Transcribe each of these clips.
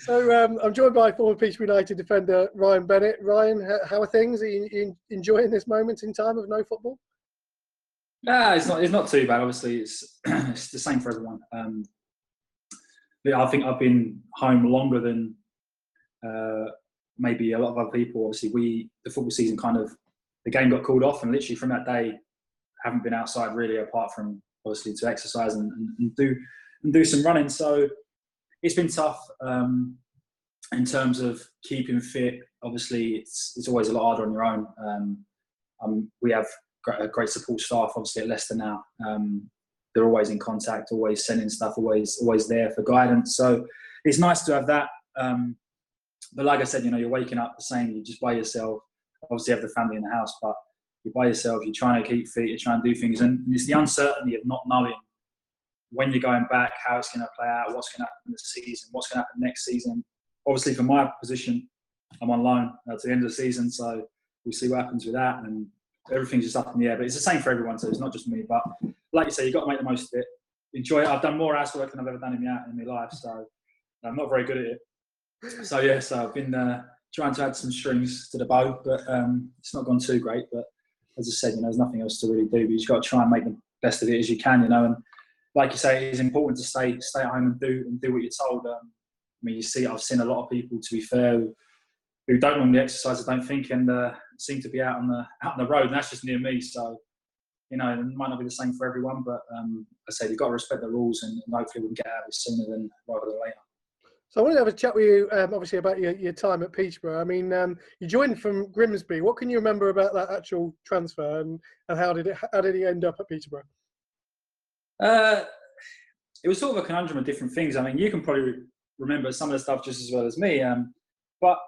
So um, I'm joined by former Peterborough United defender Ryan Bennett. Ryan, how are things? Are you, enjoying this moment in time of no football? Nah, it's not. It's not too bad. Obviously, it's it's the same for everyone. Um, I think I've been home longer than uh, maybe a lot of other people. Obviously, we the football season kind of the game got called off, and literally from that day, haven't been outside really apart from obviously to exercise and, and, and do and do some running. So it's been tough um, in terms of keeping fit. Obviously, it's it's always a lot harder on your own. Um, um, we have a great support staff, obviously at Leicester now. Um, they're always in contact, always sending stuff, always always there for guidance. So it's nice to have that. Um, but like I said, you know, you're waking up the same. You just by yourself. Obviously, have the family in the house, but you're by yourself. You're trying to keep fit. You're trying to do things, and it's the uncertainty of not knowing when you're going back, how it's going to play out, what's going to happen this season, what's going to happen next season. Obviously, for my position, I'm on loan at the end of the season, so we'll see what happens with that. And everything's just up in the air. But it's the same for everyone, so it's not just me. But like you say, you've got to make the most of it. Enjoy it. I've done more house work than I've ever done in my, in my life, so I'm not very good at it. So yeah, so I've been uh, trying to add some strings to the bow, but um, it's not gone too great. But as I said, you know, there's nothing else to really do. But you've got to try and make the best of it as you can, you know. And like you say, it's important to stay stay at home and do and do what you're told. Um, I mean, you see, I've seen a lot of people, to be fair, who, don't normally exercise, I don't think, and uh, seem to be out on the out on the road. And that's just near me, so you know, it might not be the same for everyone. But um, I say you've got to respect the rules, and, and hopefully we can get out of it sooner than rather than later. So I wanted to have a chat with you, um, obviously, about your, your time at Peterborough. I mean, um, you joined from Grimsby. What can you remember about that actual transfer, and, and how did it how did he end up at Peterborough? Uh, it was sort of a conundrum of different things. I mean, you can probably remember some of the stuff just as well as me, um, but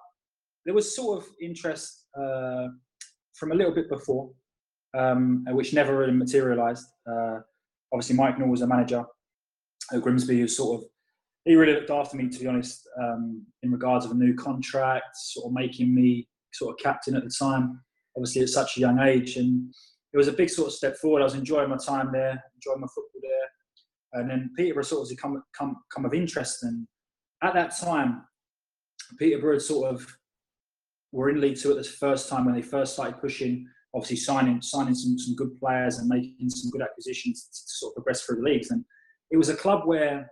there was sort of interest uh, from a little bit before, um, which never really materialised. Uh, obviously, Mike Newell was a manager at Grimsby, who sort of he really looked after me, to be honest, um, in regards of a new contract, sort of making me sort of captain at the time. Obviously, at such a young age, and it was a big sort of step forward. I was enjoying my time there, enjoying my football there, and then Peterborough sort of come come come of interest. And at that time, Peterborough sort of were in League Two at the first time when they first started pushing, obviously signing signing some, some good players and making some good acquisitions to, sort of progress through the leagues. And it was a club where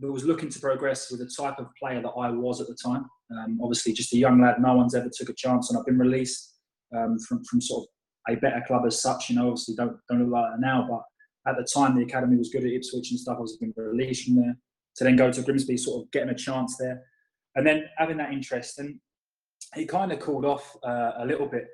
that was looking to progress with the type of player that I was at the time. Um, obviously, just a young lad, no one's ever took a chance, and I've been released um, from from sort of a better club as such. You know, obviously don't don't look like that now, but at the time the academy was good at Ipswich and stuff. I was being released from there to then go to Grimsby, sort of getting a chance there, and then having that interest. And he kind of called off uh, a little bit,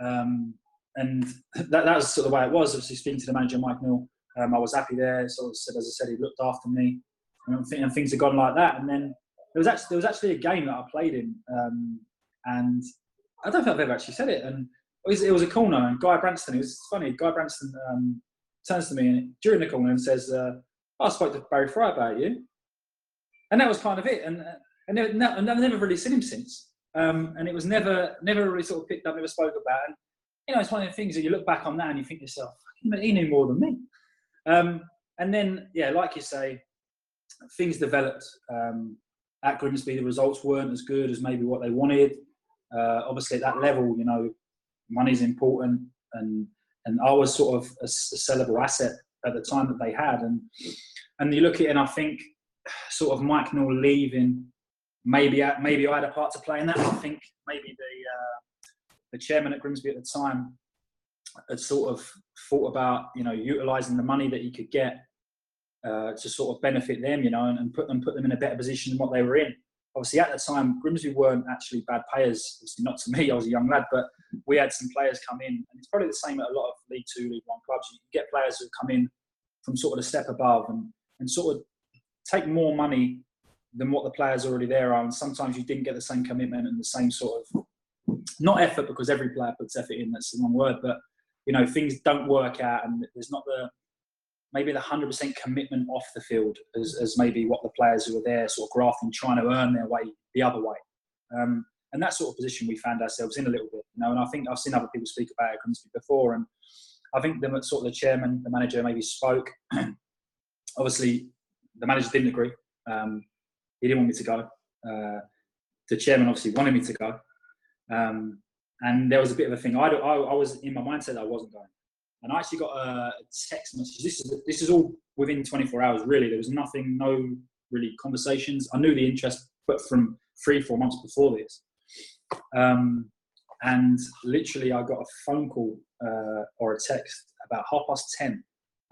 um, and that, that was sort of the way it was. Obviously, speaking to the manager, Mike Mill, um, I was happy there. Said, as I said, he looked after me, and, and things had gone like that. And then there was actually there was actually a game that I played in, um, and I don't think I've ever actually said it. And it was, it was a corner, and Guy Branston. It was funny. Guy Branston um, turns to me during the corner and says, uh, "I spoke to Barry Fry about you," and that was kind of it. And and, and I've never really seen him since. Um, and it was never never really sort of picked up, never spoke about. And you know, it's one of the things that you look back on that and you think to yourself, he knew more than me. Um, and then, yeah, like you say, things developed um, at Grimsby. The results weren't as good as maybe what they wanted. Uh, obviously, at that level, you know, money's important, and and I was sort of a, a sellable asset at the time that they had. And and you look at it, and I think sort of Mike Newell leaving maybe maybe I had a part to play in that. I think maybe the uh, the chairman at Grimsby at the time had sort of thought about you know utilising the money that he could get uh, to sort of benefit them, you know, and, and, put them put them in a better position than what they were in. Obviously, at the time, Grimsby weren't actually bad players. Obviously, not to me, I was a young lad, but we had some players come in, and it's probably the same at a lot of League Two, League One clubs. You get players who come in from sort of a step above and, and sort of take more money than what the players already there are. And sometimes you didn't get the same commitment and the same sort of not effort because every player puts effort in. That's the wrong word, but you know things don't work out, and there's not the maybe the hundred percent commitment off the field as, as maybe what the players who are there sort of grafting, trying to earn their way the other way. Um, and that sort of position we found ourselves in a little bit, you know. And I think I've seen other people speak about it before, and I think the sort of the chairman, the manager, maybe spoke. Obviously, the manager didn't agree. Um, he didn't want me to go. uh, the chairman obviously wanted me to go. Um, and there was a bit of a thing. I, I, I, was in my mindset I wasn't going. And I actually got a text message. This is this is all within 24 hours. Really, there was nothing, no really conversations. I knew the interest, but from three, four months before this. Um, and literally, I got a phone call uh, or a text about half past 10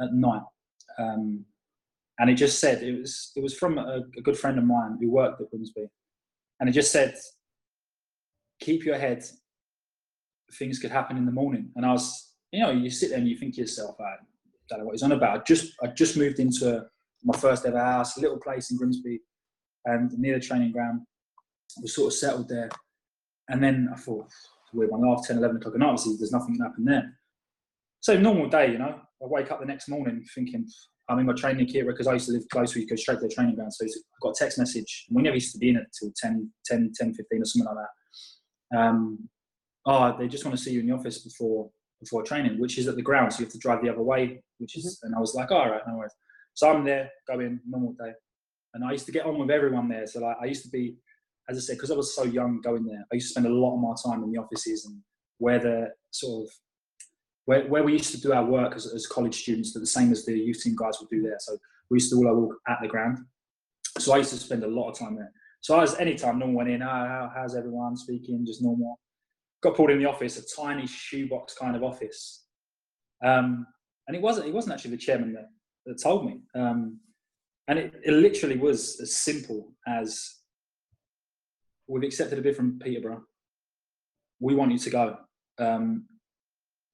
at night. Um, and it just said, it was, it was from a, a good friend of mine who worked at Grimsby. And it just said, keep your head, things could happen in the morning. And I was, you know, you sit there and you think to yourself, I don't know what he's on about. I just, I just moved into my first ever house, a little place in Grimsby and near the training ground. Was sort of settled there. And then I thought, we're on half 10, 11 o'clock night, obviously there's nothing can happen there. So normal day, you know, I wake up the next morning thinking, I'm in my training kit because I used to live close, we go straight to the training ground. So I got a text message. We never used to be in it till 10, 10, 10, 15 or something like that. Um, oh, they just want to see you in the office before before training, which is at the ground. So you have to drive the other way, which is, mm-hmm. and I was like, all right, no worries. So I'm there, going normal day. And I used to get on with everyone there. So like, I used to be, as I said, because I was so young going there, I used to spend a lot of my time in the offices and where the sort of where, where we used to do our work as, as college students, the same as the youth team guys would do there. So we used to all walk at the ground. So I used to spend a lot of time there. So I was anytime no one went in, oh, how's everyone speaking, just normal. Got pulled in the office, a tiny shoebox kind of office. Um, and it wasn't it wasn't actually the chairman that, that told me. Um, and it, it literally was as simple as we've accepted a bid from Peterborough. We want you to go. Um,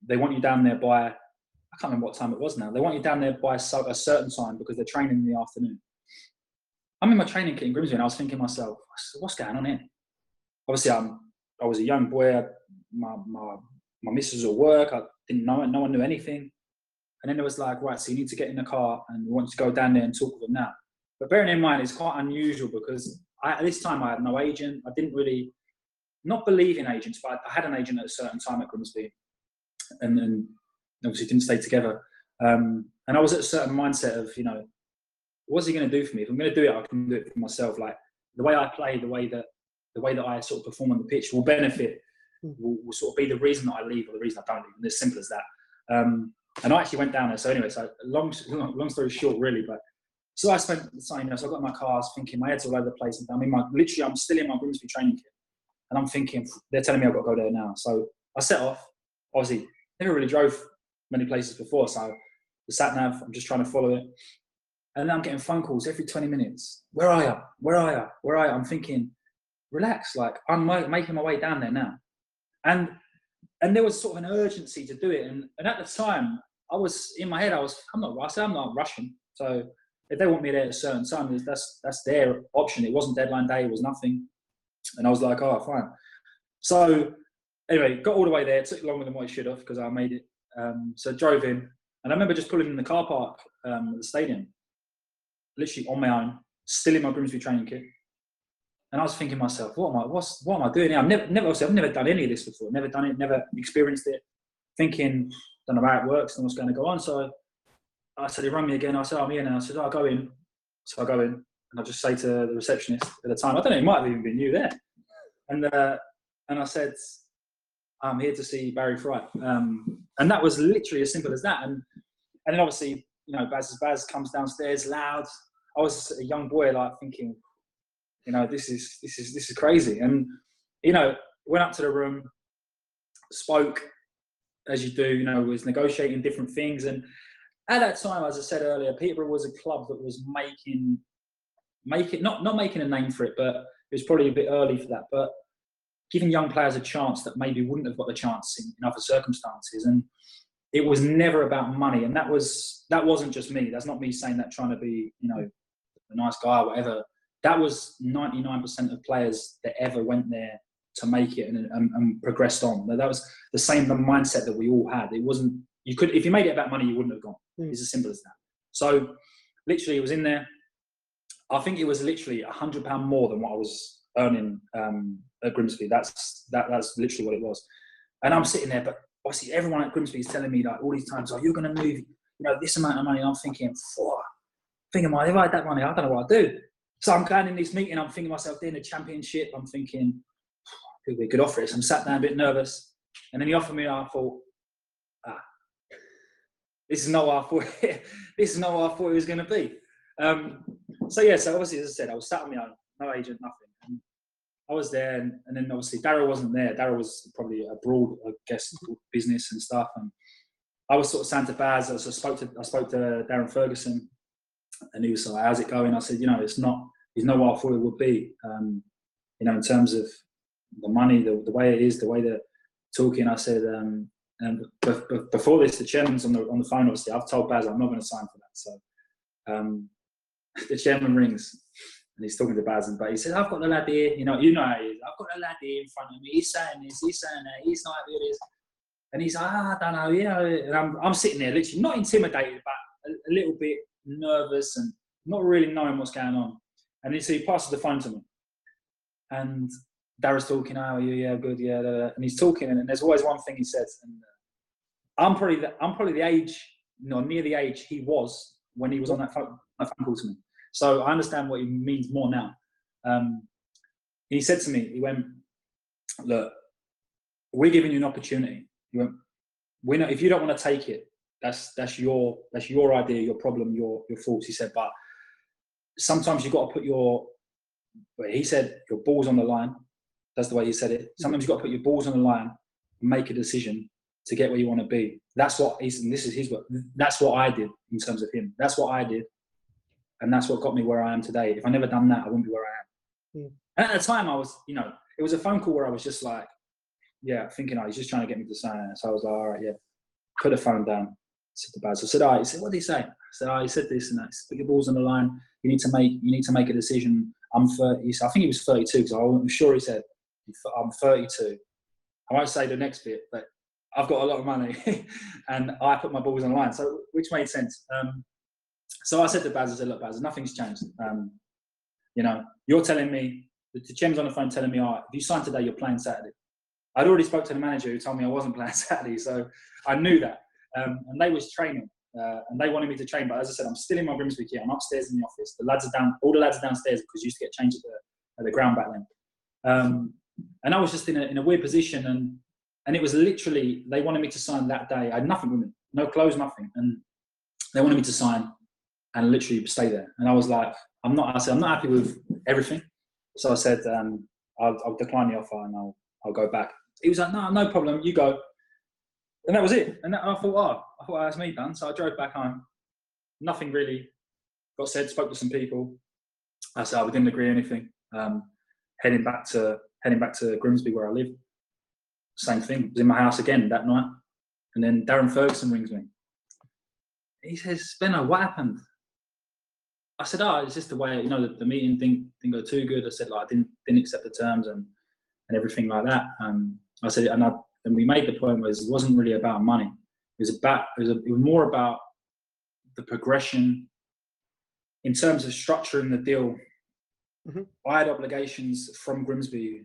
they want you down there by I can't remember what time it was now. They want you down there by a certain time because they're training in the afternoon. I'm in my training kit in Grimsby and I was thinking to myself, what's going on here? Obviously, I'm, I was a young boy. My, my, my missus at work. I didn't know. No one knew anything. And then it was like, right, so you need to get in the car and we want to go down there and talk with them now. But bearing in mind, it's quite unusual because I, at this time I had no agent. I didn't really, not believe in agents, but I had an agent at a certain time at Grimsby and, and obviously didn't stay together. Um, and I was at a certain mindset of, you know, what's he going to do for me? If I'm going to do it, I can do it for myself. Like the way I play, the way that the way that I sort of perform on the pitch will benefit, hmm. will, will sort of be the reason that I leave or the reason I don't leave. And as simple as that. Um, and I actually went down there. So anyway, so long, long story short, really, but so I spent the time, you know, so I got my cars thinking my head's all over the place. And I mean, my, literally, I'm still in my Grimsby training kit. And I'm thinking, they're telling me I've got to go there now. So I set off. Obviously, never really drove many places before, so the sat nav, I'm just trying to follow it. And then I'm getting phone calls every 20 minutes. Where are you? Where are you? Where are you? I'm thinking, relax, like I'm making my way down there now. And and there was sort of an urgency to do it. And, and at the time, I was in my head, I was, I'm not rushing, I'm not rushing. So if they want me there at a certain time, that's that's their option. It wasn't deadline day, it was nothing. And I was like, oh, fine. So anyway, got all the way there. It took longer than what it should have because I made it. Um, so drove in, and I remember just pulling in the car park um, at the stadium, literally on my own, still in my Grimsby training kit. And I was thinking myself, what am I, what's, what am I doing here? I've never, never, I've never done any of this before. Never done it, never experienced it. Thinking, don't know how it works and what's going to go on. So I said, he rang me again. I said, I'm here now. I said, oh, I'll go in. So I go in and I just say to the receptionist at the time, I don't know, it might have even been you there. And, uh, and I said, I'm here to see Barry Fry. Um, and that was literally as simple as that. And, and then obviously, you know, Baz Baz comes downstairs loud. I was a young boy, like thinking, you know, this is, this is, this is crazy. And, you know, went up to the room, spoke as you do, you know, was negotiating different things. And at that time, as I said earlier, Peterborough was a club that was making, making, not, not making a name for it, but it was probably a bit early for that. But giving young players a chance that maybe wouldn't have got the chance in, in other circumstances. And it was never about money. And that was that wasn't just me. That's not me saying that trying to be, you know, a nice guy or whatever. That was 99% of players that ever went there to make it and, and, and progressed on. That was the same the mindset that we all had. It wasn't you could if you made it about money, you wouldn't have gone. Mm. It's as simple as that. So literally, it was in there. I think it was literally a hundred pound more than what I was earning um, at Grimsby. That's that, that's literally what it was. And I'm sitting there, but obviously everyone at Grimsby is telling me like all these times, "Oh, you're going to move, you know, this amount of money." And I'm thinking, "Four, thinking, my if I had that money, I don't know what I'd do." So I'm going in this meeting. I'm thinking myself, doing a championship. I'm thinking, could be a good offer. So I'm sat down a bit nervous, and then he offered me. And I thought, ah, this is not what I thought. this is not what I thought it was going to be. Um, so yeah, so obviously, as I said, I was sat on my own, no agent, nothing. And I was there, and, and then obviously Darragh wasn't there. Darragh was probably abroad, I guess, business and stuff. And I was sort of Santa Baz. I spoke to I spoke to Darren Ferguson, and he was like, "How's it going?" I said, "You know, it's not. It's not what I thought it would be. Um, you know, in terms of the money, the, the way it is, the way they're talking." I said, um, and before this, the chairman's on the on the phone. Obviously, I've told Baz I'm not going to sign for that. So um, the chairman rings and he's talking to Baz, and but he said, "I've got the lad here. You know, you know how he is. I've got the lad here in front of me. He's saying this. He's saying that. He's not happy with this." And he's like, ah, I don't know, you know. And I'm, I'm sitting there, literally not intimidated, but a, a little bit nervous and not really knowing what's going on. And he, so he passes the phone to me, and Darragh's talking. Oh, yeah, yeah, good, yeah. And he's talking, and there's always one thing he says. And uh, I'm probably the, I'm probably the age, you know, near the age he was when he was on that phone, that phone call to me. So I understand what he means more now. Um, he said to me, he went, look, we're giving you an opportunity. He went, we know if you don't want to take it, that's that's your that's your idea, your problem, your your faults. He said, but sometimes you've got to put your he said your balls on the line. That's the way he said it. Sometimes you've got to put your balls on the line, make a decision to get where you want to be. That's what he's and this is his work. That's what I did in terms of him. That's what I did and that's what got me where I am today. If I never done that, I wouldn't be where I am. Mm. And at the time, I was, you know, it was a phone call where I was just like, yeah, thinking, oh, he's just trying to get me to sign. So I was like, all right, yeah. Put the phone down. Said to Baz. I said, all right. He said, what did he say? I said, oh, said this and that. Put your balls on the line. You need to make, you need to make a decision. I'm 30. I think he was 32 because I'm sure he said, I'm 32. I won't say the next bit, but I've got a lot of money and I put my balls on the line. So, which made sense. Um, so I said to Baz, I said, look, Baz, nothing's changed. Um, you know, you're telling me, the, the on the phone telling me, all right, if you sign today, you're playing Saturday. I'd already spoke to the manager who told me I wasn't playing Saturday, so I knew that. Um, and they was training, uh, and they wanted me to train. But as I said, I'm still in my Grimsby kit. I'm upstairs in the office. The lads are down. All the lads are downstairs because you used to get changed at the, at the ground back then. Um, and I was just in a, in a weird position, and and it was literally they wanted me to sign that day. I had nothing with me, no clothes, nothing, and they wanted me to sign and literally stay there. And I was like, I'm not. I said I'm not happy with everything. So I said, um, I'll, I'll, decline the offer and I'll I'll go back. He was like, no, no problem. You go. And that was it. And, that, and I thought, oh, I thought that's me done. So I drove back home. Nothing really got said. Spoke to some people. I said, oh, we didn't agree anything. Um, heading back to heading back to Grimsby where I live. Same thing. Was in my house again that night. And then Darren Ferguson rings me. He says, Benno, what happened? I said, oh, it's just the way, you know, the, the meeting didn't, didn't go too good. I said, like, I didn't, didn't accept the terms and, and everything like that. Um, I said, and, I, and we made the point was it wasn't really about money. It was about, it was, a, it was more about the progression in terms of structuring the deal. Mm-hmm. I had obligations from Grimsby,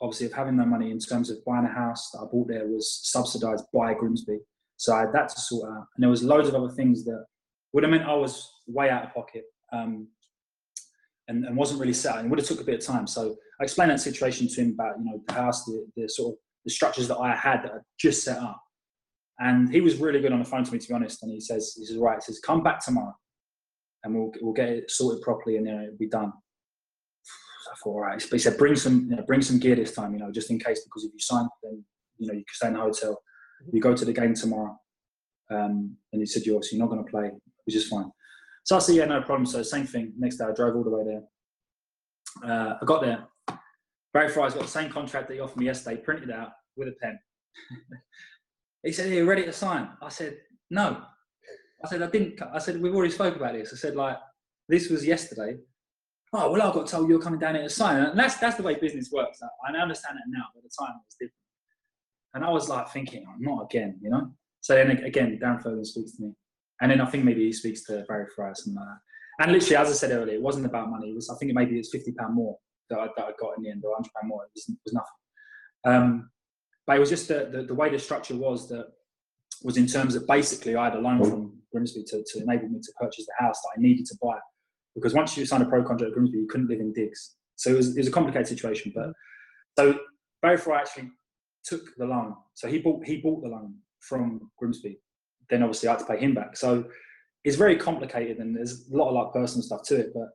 obviously, of having no money in terms of buying a house that I bought there was subsidised by Grimsby. So I had that to sort out. And there was loads of other things that would have meant I was way out of pocket um, and, and wasn't really set. It would have took a bit of time. So I explained that situation to him about you know the house, the, the sort of the structures that I had that I just set up. And he was really good on the phone to me, to be honest. And he says, he says, right, he says, come back tomorrow, and we'll we'll get it sorted properly, and then it'll be done. I thought, all right. But he said, bring some, you know, bring some gear this time, you know, just in case, because if you sign, then you know you can stay in the hotel. You go to the game tomorrow. Um, and he said, you're obviously not going to play, which is fine. So I said, yeah, no problem. So same thing. Next day, I drove all the way there. Uh, I got there. Barry Fry's got the same contract that he offered me yesterday, printed out with a pen. he said, "Are you ready to sign?" I said, "No." I said, "I didn't." I said, "We've already spoke about this." I said, "Like this was yesterday." Oh well, I got told you're coming down here to sign, and that's that's the way business works. I, understand it now, but the time it was different. And I was like thinking, oh, "Not again," you know. So then again, Darren Ferguson speaks to me. And then I think maybe he speaks to Barry Fry or something like that. And literally, as I said earlier, it wasn't about money. It was I think it maybe was fifty pound more that I, that I got in the end, or hundred pound more. It was, was nothing. Um, but it was just the, the, the way the structure was that was in terms of basically I had a loan from Grimsby to, to enable me to purchase the house that I needed to buy. because once you signed a pro contract at Grimsby, you couldn't live in digs. So it was, it was a complicated situation. But so Barry Fry actually took the loan. So he bought he bought the loan from Grimsby. Then obviously I had to pay him back. So it's very complicated and there's a lot of like personal stuff to it. But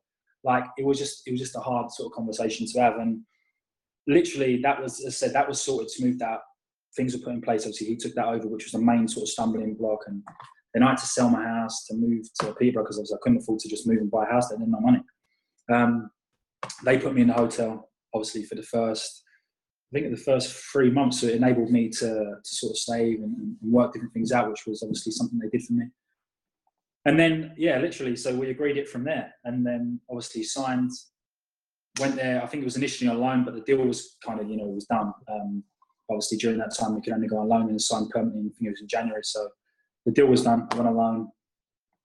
like it was just it was just a hard sort of conversation to have. And literally that was as I said, that was sorted, smoothed out. Things were put in place. Obviously he took that over, which was the main sort of stumbling block. And then I had to sell my house to move to Peterborough because I couldn't afford to just move and buy a house. They didn't have money. Um, they put me in the hotel, obviously for the first I think the first three months so it enabled me to, to sort of save and, and, work different things out, which was obviously something they did for me. And then, yeah, literally, so we agreed it from there. And then obviously signed, went there. I think it was initially on loan, but the deal was kind of, you know, it was done. Um, obviously, during that time, we could only go on loan and sign permanently. I think it was in January. So the deal was done. I went on loan.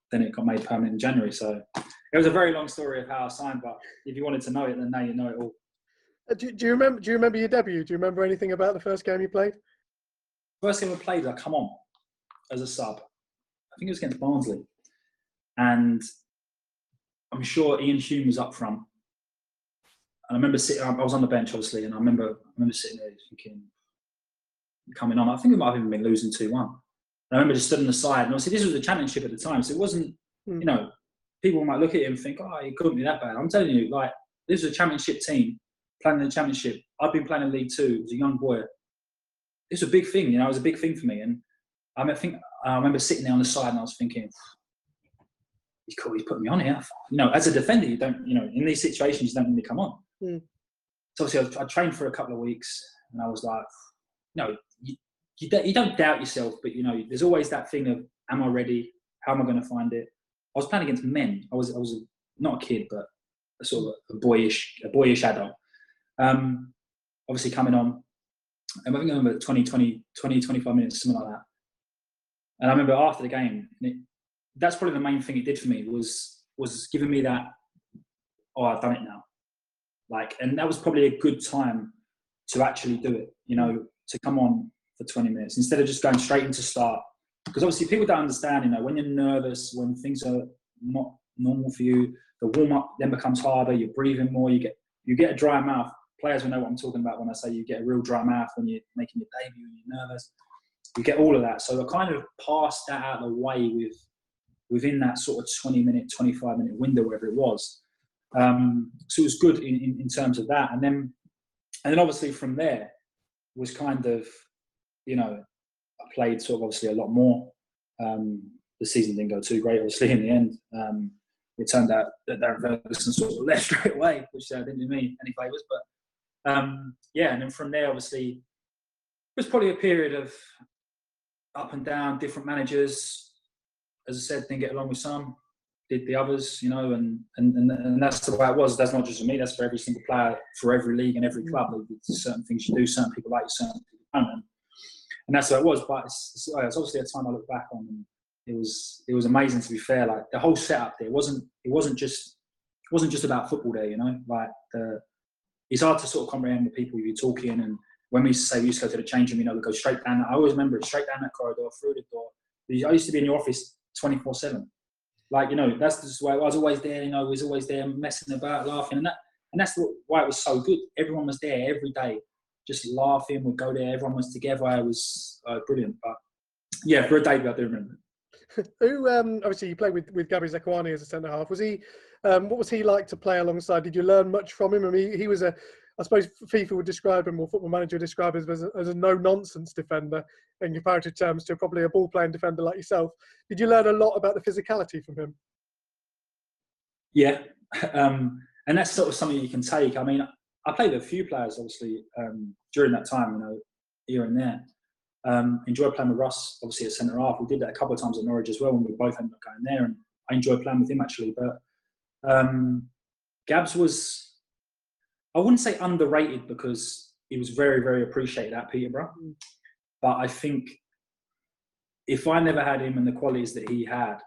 Then it got made permanent in January. So it was a very long story of how I signed, but if you wanted to know it, then now you know it all. Uh, do, do, you remember? Do you remember your debut? Do you remember anything about the first game you played? First game I played, I come on as a sub. I think it was against Barnsley, and I'm sure Iain Hume was up front. And I remember sitting. I was on the bench, obviously, and I remember I remember sitting there thinking, coming on. I think we might have even been losing two one. I remember just stood on the side, and obviously this was a championship at the time, so it wasn't. Mm. You know, people might look at it and think, "Oh, it couldn't be that bad." I'm telling you, like this was a championship team playing in the championship. I've been playing in League Two as a young boy. It was a big thing, you know. It was a big thing for me, and I, mean, I think I remember sitting there on the side and I was thinking, he's cool. He's putting me on here. You know, as a defender, you don't, you know, in these situations, you don't really come on. Mm. So obviously, I, I, trained for a couple of weeks, and I was like, no, you, you, you don't doubt yourself, but you know, there's always that thing of, am I ready? How am I going to find it? I was playing against men. I was, I was a, not a kid, but a sort of a boyish, a boyish adult. Um, obviously coming on, and I think I remember 20, 20, 20, 25 minutes, something like that. And I remember after the game, it, that's probably the main thing it did for me was was giving me that, oh, I've done it now. Like, and that was probably a good time to actually do it. You know, to come on for 20 minutes instead of just going straight into start. Because obviously people don't understand. You know, when you're nervous, when things are not normal for you, the warm up then becomes harder. You're breathing more. You get you get a dry mouth players will know what I'm talking about when I say you get a real dry mouth when you're making your debut and you're nervous. You get all of that. So I kind of passed that out of the way with within that sort of 20 minute, 25 minute window, wherever it was. Um, so it was good in, in, in, terms of that. And then, and then obviously from there was kind of, you know, I played sort of obviously a lot more. Um, the season didn't go too great, obviously, in the end. Um, it turned out that Darren Ferguson sort of left straight away, which uh, didn't do me any favours. But um, yeah, and then from there, obviously, it was probably a period of up and down, different managers. As I said, didn't get along with some, did the others, you know, and and, and, and that's the way it was. That's not just for me, that's for every single player, for every league and every mm. club. There's certain things you do, certain people like you, certain people don't. And, and that's how it was. But it's, it's, uh, it's obviously a time I look back on. And it was it was amazing to be fair. Like the whole setup there wasn't it wasn't just it wasn't just about football there, you know. Like the it's hard to sort of comprehend the people you're talking. And when we used to say we used to go to the change room, you know, we go straight down. I always remember it straight down that corridor, through the door. I used to be in your office 24 7. Like, you know, that's just why I was always there, you know, I was always there messing about, laughing. And that and that's why it was so good. Everyone was there every day, just laughing. We'd go there, everyone was together. It was uh, brilliant. But yeah, for a debut, I do remember. Who um, obviously you played with with Gabby Zakuani as a centre half. Was he um, what was he like to play alongside? Did you learn much from him? I mean, he was a, I suppose FIFA would describe him, or Football Manager would describe him as a, as a no-nonsense defender in comparative terms to probably a ball-playing defender like yourself. Did you learn a lot about the physicality from him? Yeah, um, and that's sort of something you can take. I mean, I played with a few players, obviously, um, during that time, you know, here and there. Um, enjoyed playing with Russ, obviously, at centre half. We did that a couple of times at Norwich as well when we both ended up going there, and I enjoyed playing with him actually. But um, Gabs was, I wouldn't say underrated because he was very, very appreciated at Peterborough. Mm. But I think if I never had him and the qualities that he had,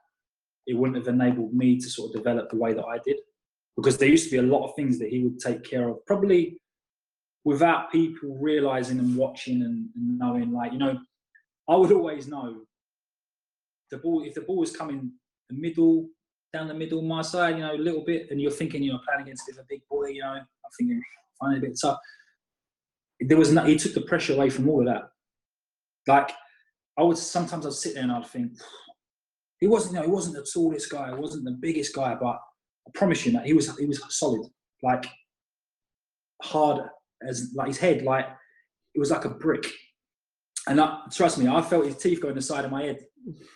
it wouldn't have enabled me to sort of develop the way that I did. Because there used to be a lot of things that he would take care of, probably without people realizing and watching and, and knowing. Like, you know, I would always know the ball, if the ball was coming the middle, down the middle, my side, you know, a little bit, and you're thinking, you know, playing against a bit a big boy, you know, I think you're finding a bit tough. There was no, he took the pressure away from all of that. Like, I would sometimes I'd sit there and I'd think, he wasn't, you know, he wasn't the tallest guy, he wasn't the biggest guy, but I promise you that he was, he was solid, like hard as like his head, like it was like a brick. And trust me, I felt his teeth go in the side of my head,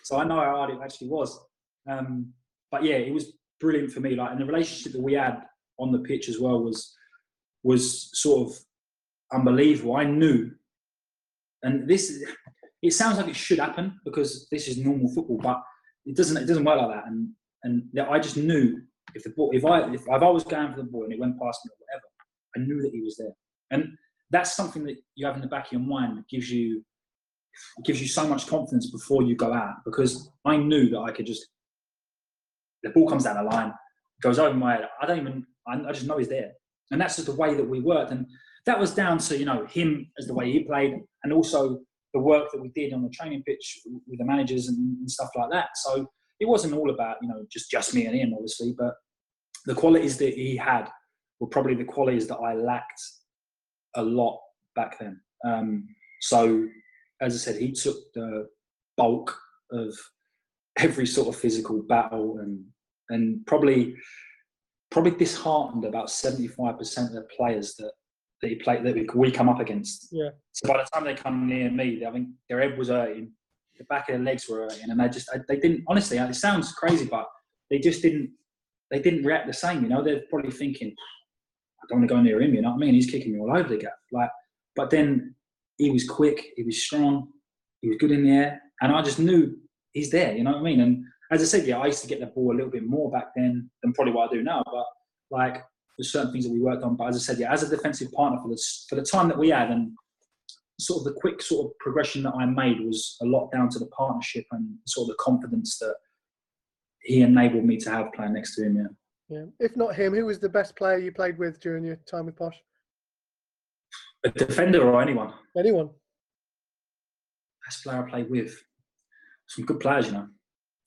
so I know how hard it actually was. Um, but yeah, it was brilliant for me. Like, and the relationship that we had on the pitch as well was was sort of unbelievable. I knew, and this it sounds like it should happen because this is normal football, but it doesn't. It doesn't work like that. And and I just knew if the ball, if I if, if I was going for the ball and it went past me or whatever, I knew that he was there. And that's something that you have in the back of your mind that gives you it gives you so much confidence before you go out because I knew that I could just the ball comes down the line, goes over my head. I don't even I, I just know he's there, and that's just the way that we worked. And that was down to you know him as the way he played, and also the work that we did on the training pitch with the managers and, and stuff like that. So it wasn't all about you know just just me and him, obviously, but the qualities that he had were probably the qualities that I lacked a lot back then. Um, so, as I said, he took the bulk of every sort of physical battle and and probably probably disheartened about 75% of the players that that he played that we come up against. Yeah. So by the time they come near me, I think their head was hurting, the back of their legs were hurting, and they just they didn't honestly. It sounds crazy, but they just didn't they didn't react the same. You know, they're probably thinking, I don't want to go near him. You know what I mean? He's kicking me all over the gap. Like, but then he was quick, he was strong, he was good in the air, and I just knew he's there. You know what I mean? And as I said, yeah, I used to get the ball a little bit more back then than probably what I do now. But like, there's certain things that we worked on. But as I said, yeah, as a defensive partner for the for the time that we had and sort of the quick sort of progression that I made was a lot down to the partnership and sort of the confidence that he enabled me to have playing next to him. Yeah. Yeah. If not him, who was the best player you played with during your time with Posh? A defender or anyone? Anyone. Best player I played with. Some good players, you know.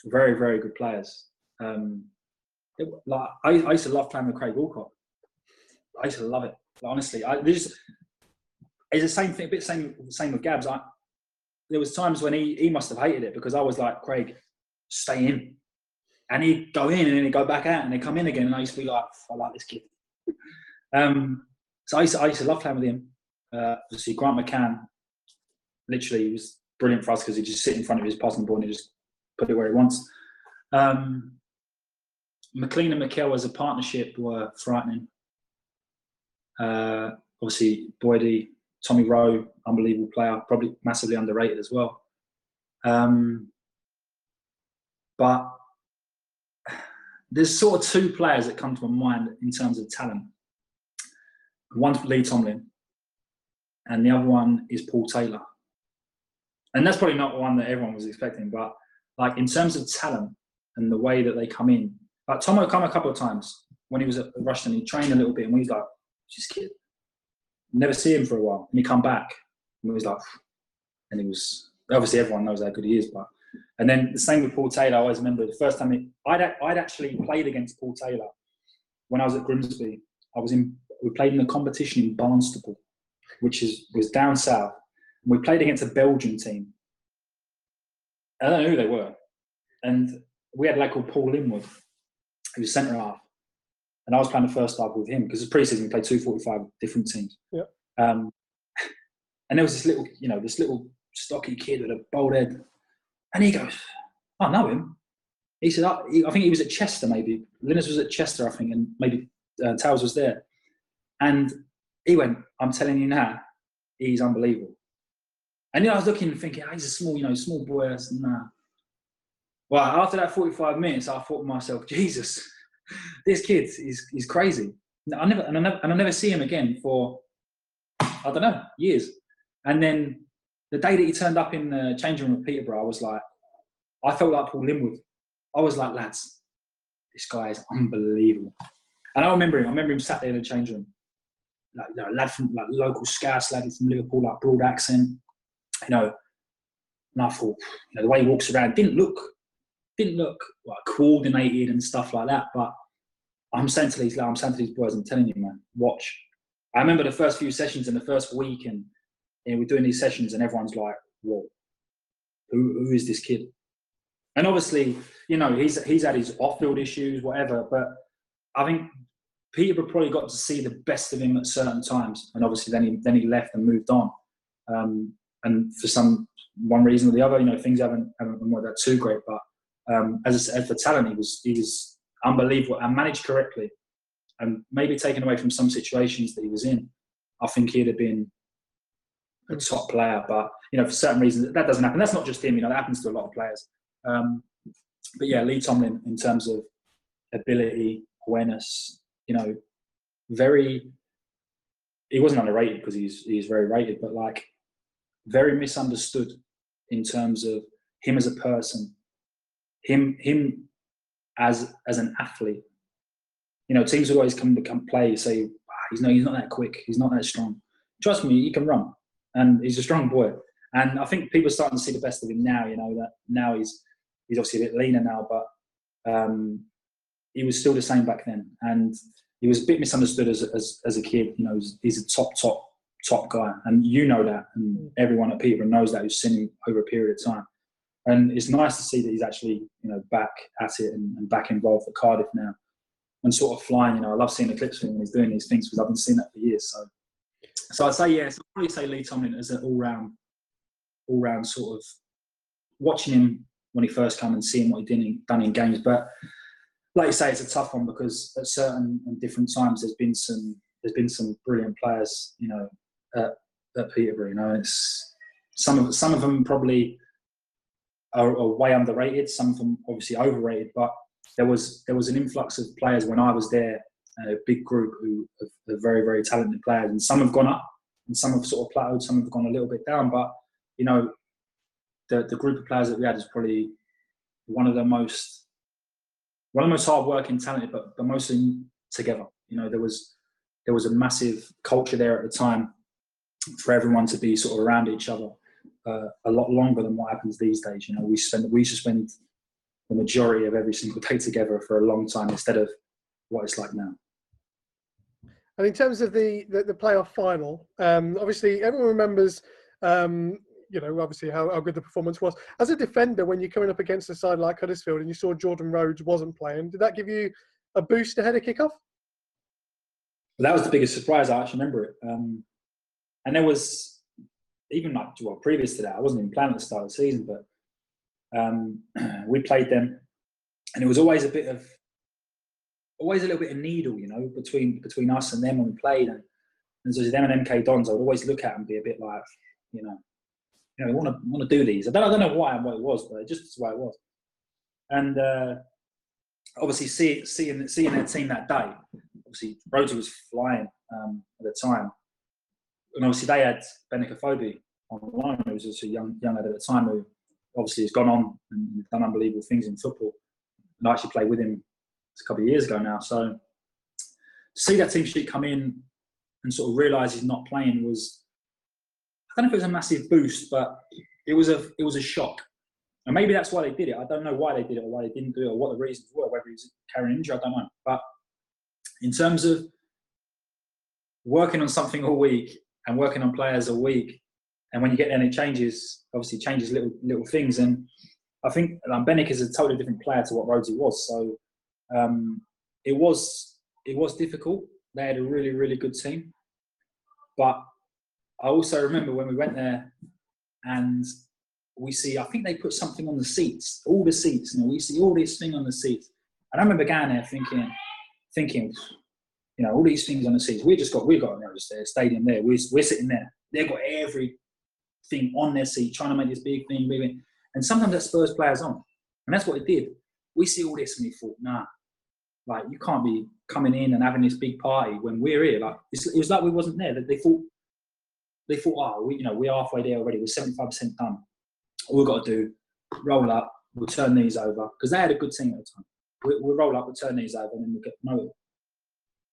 Very, very good players. Um, it, like I, I, used to love playing with Craig Alcock. I used to love it. Like, honestly, I there's it's the same thing. A bit same same with Gabs. I, there was times when he he must have hated it because I was like, Craig, stay in and he'd go in and then he'd go back out and he'd come in again. And I used to be like, I like this kid. um, so I used, to, I used to love playing with him. Uh, obviously, Grant McCann, literally, was brilliant for us because he'd just sit in front of his passing ball and he just put it where he wants. Um, McLean and Mackail as a partnership were frightening. Uh, obviously, Boydie, Tommy Rowe, unbelievable player, probably massively underrated as well. Um, but there's sort of two players that come to my mind in terms of talent. One's Lee Tomlin, and the other one is Paul Taylor. And that's probably not one that everyone was expecting, but like in terms of talent and the way that they come in, like Tomo come a couple of times when he was at Rushden, he trained a little bit, and we was like, "Just kid." Never see him for a while, and he come back, and we was like, and he was obviously everyone knows how good he is, but and then the same with Paul Taylor. I always remember the first time I'd, I'd actually played against Paul Taylor when I was at Grimsby. I was in, we played in a competition in Barnstaple, which is, was down south. We played against a Belgian team. I don't know who they were. And we had a lad called Paul Linwood, who was centre half. And I was playing the first half with him because it's pre-season we played 245 different teams. Yeah. Um, and there was this little, you know, this little stocky kid with a bald head and he goes, I know him. He said, I, I think he was at Chester maybe. Linus was at Chester, I think, and maybe uh, Towers was there. And he went, I'm telling you now, he's unbelievable. And you know, I was looking and thinking, oh, he's a small, you know, small boy. I said, nah. Well, after that 45 minutes, I thought to myself, Jesus, this kid is, is crazy. I never and, I never and I never see him again for I don't know years. And then the day that he turned up in the changing room at Peterborough, I was like, I felt like Paul Linwood. I was like, lads, this guy is unbelievable. And I remember him. I remember him sat there in the change room, like you know, lad from like local Scouse lad from Liverpool, like broad accent, you know. And I thought, you know, the way he walks around didn't look didn't look like coordinated and stuff like that. But I'm saying to these, I'm saying to these boys, I'm telling you, man, watch. I remember the first few sessions in the first week, and you know, we're doing these sessions, and everyone's like, "Whoa, who who is this kid?" And obviously, you know, he's he's had his off-field issues, whatever. But I think Peterborough probably got to see the best of him at certain times, and obviously then he then he left and moved on. Um, and for some one reason or the other, you know, things haven't haven't been worked out too great. But um, as I said, for talent, he was he was unbelievable and managed correctly, and maybe taken away from some situations that he was in. I think he'd have been a top player, but you know, for certain reasons, that doesn't happen. That's not just him. You know, that happens to a lot of players. Um, but yeah, Lee Tomlin, in terms of ability, awareness, you know, very. He wasn't underrated because he's he's very rated, but like very misunderstood in terms of him as a person, him him as as an athlete. You know, teams always come to come play say he's no he's not that quick, he's not that strong. Trust me, he can run, and he's a strong boy. And I think people are starting to see the best of him now. You know that now he's he's obviously a bit leaner now, but um, he was still the same back then, and he was a bit misunderstood as as, as a kid. You know, he's, he's a top top top guy, and you know that, and mm. everyone at Peterborough knows that who's seen him over a period of time. And it's nice to see that he's actually, you know, back at it and, and back involved at Cardiff now, and sort of flying. You know, I love seeing the clips of him when he's doing these things because I've been seeing that for years. So, so I'd say yes, I'd probably say Lee Tomlin as an all-round, all-round sort of watching him when he first came and seeing what he did in, done in games. But like you say, it's a tough one because at certain and different times there's been some there's been some brilliant players, you know, at, at Peterborough. You know, it's some of some of them probably are, are, way underrated. Some of them obviously overrated. But there was there was an influx of players when I was there, a big group who are, very very talented players, and some have gone up, and some have sort of plateaued. Some have gone a little bit down. But you know, the the group of players that we had is probably one of the most one of the most hard working, talented, but but mostly together. You know, there was there was a massive culture there at the time for everyone to be sort of around each other uh, a lot longer than what happens these days. You know, we spend we used to spend the majority of every single day together for a long time instead of what it's like now. And in terms of the the, the playoff final, um, obviously everyone remembers. Um, you know, obviously how, how good the performance was. As a defender, when you're coming up against a side like Huddersfield and you saw Jordan Rhodes wasn't playing, did that give you a boost ahead of kickoff? that was the biggest surprise. I actually remember it. Um, and there was even like well previous to that, I wasn't even planning to start the season, but um, we played them, and it was always a bit of always a little bit of needle, you know, between between us and them when we played. And, and so them and MK Dons, I would always look at and be a bit like, you know, you know, want to want to do these. I don't, I don't know why and what it was, but it just was why it was. And uh, obviously, see, seeing seeing their team that day, obviously Rhodes was flying um, at the time, and obviously they had Benik Afobe on the line, who was just a young young lad at the time who obviously has gone on and done unbelievable things in football. And I actually played with him a couple of years ago now. So to see that team sheet come in and sort of realise he's not playing was I don't know if it was a massive boost, but it was a it was a shock. And maybe that's why they did it. I don't know why they did it or why they didn't do it or what the reasons were, whether he was carrying injury, I don't know. But in terms of working on something all week and working on players a week, and when you get there and it changes, obviously changes little little things. And I think Benik is a totally different player to what Rhodesy was. So um, it was it was difficult. They had a really really good team, but I also remember when we went there and we see, I think they put something on the seats, all the seats, you know, we see all this thing on the seats. And I remember going there thinking, thinking, you know, all these things on the seats. We just got, we got there, stadium there. We're, we're sitting there. They've got everything on their seat, trying to make this big thing, big thing. And sometimes that spurs players on. And that's what it did. We see all this and we thought, nah, like you can't be coming in and having this big party when we're here. Like it was like we wasn't there. That they thought, they thought, oh, we, you know, we're halfway there already. We're 75% done. All we've got to do, roll up, we'll turn these over. Because they had a good team at the time we, we'll roll up, we'll turn these over, and then we'll get promoted.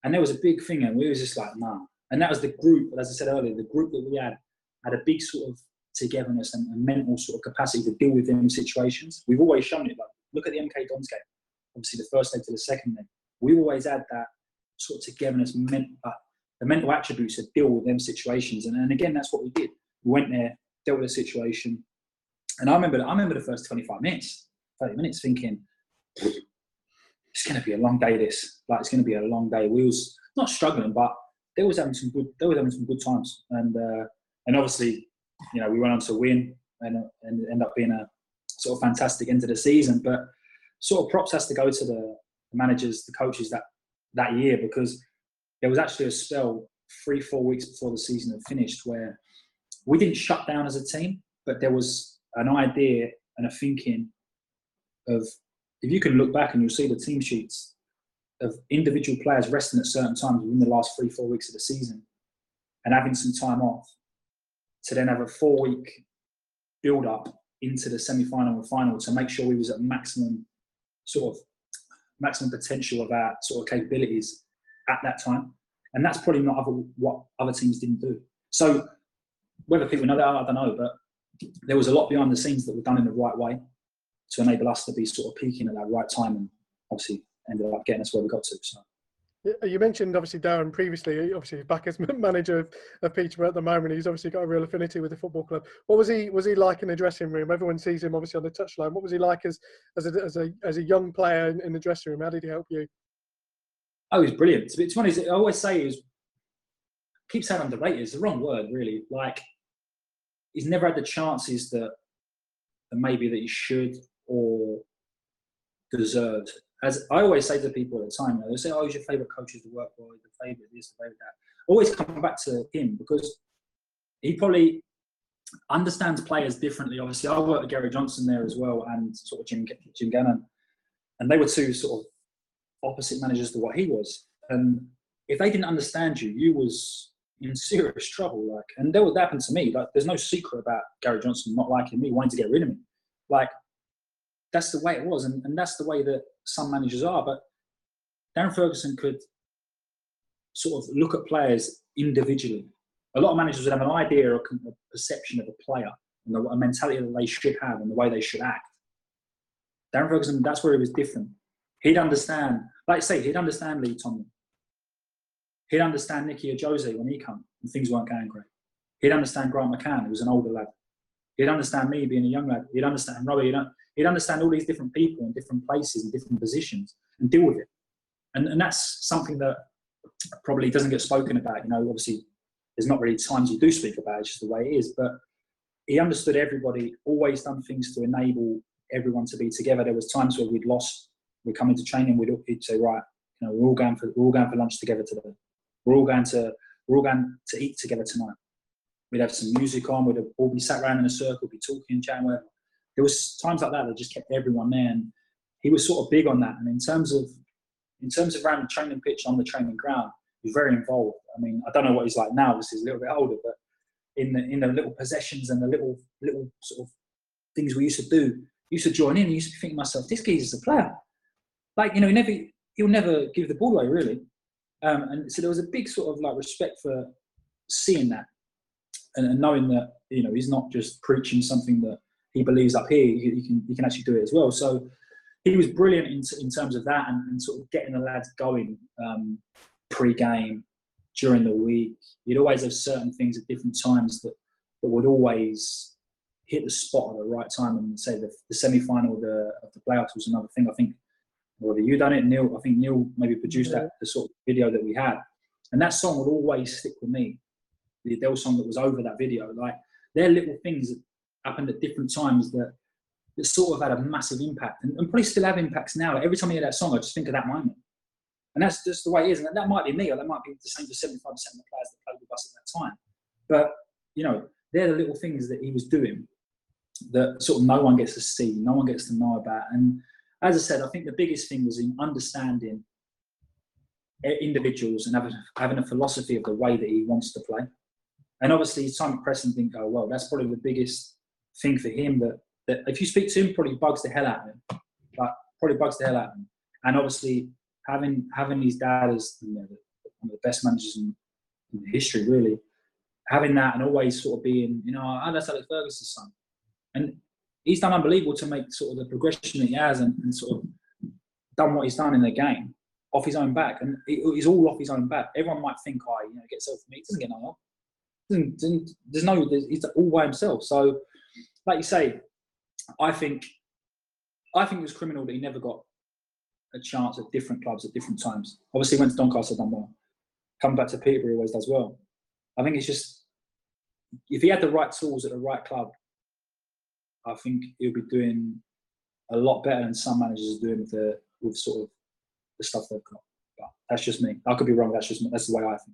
And there was a big thing, and we was just like, nah. And that was the group, as I said earlier, the group that we had had a big sort of togetherness and, and mental sort of capacity to deal with them situations. We've always shown it, like look at the MK Dons game. Obviously, the first leg to the second leg. We always had that sort of togetherness, uh, the mental attributes to deal with them situations. And, and again, that's what we did. We went there, dealt with the situation. And I remember, I remember the first 25 minutes, 30 minutes thinking, it's going to be a long day. This like it's going to be a long day. We was not struggling, but they was having some good. They were having some good times, and uh, and obviously, you know, we went on to win and and end up being a sort of fantastic end of the season. But sort of props has to go to the managers, the coaches that that year because there was actually a spell three four weeks before the season had finished where we didn't shut down as a team, but there was an idea and a thinking of if you can look back and you'll see the team sheets of individual players resting at certain times within the last three, four weeks of the season and having some time off to then have a four week build up into the semi final and final to make sure we was at maximum sort of maximum potential of our sort of capabilities at that time. And that's probably not other, what other teams didn't do. So whether people know that, I don't know, but there was a lot behind the scenes that were done in the right way to enable us to be sort of peaking at that right time and obviously ended up getting us where we got to. So. You mentioned obviously Darren previously, obviously back as manager of, of Peterborough at the moment. He's obviously got a real affinity with the football club. What was he was he like in the dressing room? Everyone sees him obviously on the touchline. What was he like as as a as a, as a young player in, in the dressing room? How did he help you? Oh, he was brilliant. To be honest, I always say he was. Keep saying underrated. It's the wrong word, really. Like he's never had the chances that, that maybe that he should or deserved. As I always say to people at the time, you know, they say, "Oh, who's your favourite coach is the work boy, the favourite this, the favourite that." Always come back to him because he probably understands players differently. Obviously, I worked with Gary Johnson there as well, and sort of Jim Jim Gannon, and they were two sort of opposite managers to what he was. And if they didn't understand you, you was in serious trouble. Like, and that would happen to me. Like, there's no secret about Gary Johnson not liking me, wanting to get rid of me. Like, that's the way it was, and, and that's the way that some managers are. But Darren Ferguson could sort of look at players individually. A lot of managers would have an idea or a perception of a player and a mentality that they should have and the way they should act. Darren Ferguson, that's where he was different. He'd understand, like I say, he'd understand Lee Tomlin. He'd understand Nicky Ajose when he come and things weren't going great. He'd understand Grant McCann, who was an older lad. He'd understand me being a young lad. He'd understand Robbie. He'd, he'd understand all these different people in different places and different positions and deal with it. And, and that's something that probably doesn't get spoken about. You know, obviously, there's not really times you do speak about it, it's just the way it is. But he understood everybody, always done things to enable everyone to be together. There was times where we'd lost, we'd come into training, we'd, he'd say, right, you know, we're all going for we're all going for lunch together today. We're all going to we're all going to eat together tonight. We'd have some music on. We'd all be sat around in a circle, be talking, chatting, whatever there was times like that that just kept everyone there. And he was sort of big on that. And in terms of in terms of around the training pitch on the training ground, he was very involved. I mean, I don't know what he's like now. This is a little bit older, but in the in the little possessions and the little little sort of things we used to do, used to join in. Used to think to myself, this is a player. Like you know, he never he'll never give the ball away really. Um, and so there was a big sort of like respect for seeing that and knowing that you know he's not just preaching something that he believes up here, you, can you can actually do it as well. So he was brilliant in, in terms of that and, and sort of getting the lads going um, pre-game during the week. You'd always have certain things at different times that, that would always hit the spot at the right time. And say the, the semi-final of the, of the playoffs was another thing. I think whether you done it, Neil. I think Neil maybe produced yeah. that the sort of video that we had, and that song would always stick with me. The Adele song that was over that video, like they're little things happened at different times that that sort of had a massive impact and, and probably still have impacts now. Like every time I hear that song, I just think of that moment. And that's just the way it is. And that might be me, or that might be the same for 75% of the players that played with us at that time. But, you know, they're the little things that he was doing that sort of no one gets to see, no one gets to know about. And as I said, I think the biggest thing was in understanding individuals and having, having a philosophy of the way that he wants to play. And obviously, Simon Preston didn't go well. That's probably the biggest thing for him that, that if you speak to him, probably bugs the hell out of him. But probably bugs the hell out of him. And obviously, having having his dad as you know, one of the best managers in, in history, really, having that and always sort of being, you know, oh, that's Alex Ferguson's son. And he's done unbelievable to make sort of the progression that he has and, and sort of done what he's done in the game off his own back, and it's all off his own back. Everyone might think, "Oh, you know, get self me." He doesn't get no help. There's no, there's, he's all by himself. So, like you say, I think, I think it was criminal that he never got a chance at different clubs at different times. Obviously, went to Doncaster, done well. Come back to Peterborough, always does well. I think it's just if he had the right tools at the right club, I think he'll be doing a lot better than some managers are doing with the with sort of the stuff they've got. But that's just me. I could be wrong. That's just that's the way I think.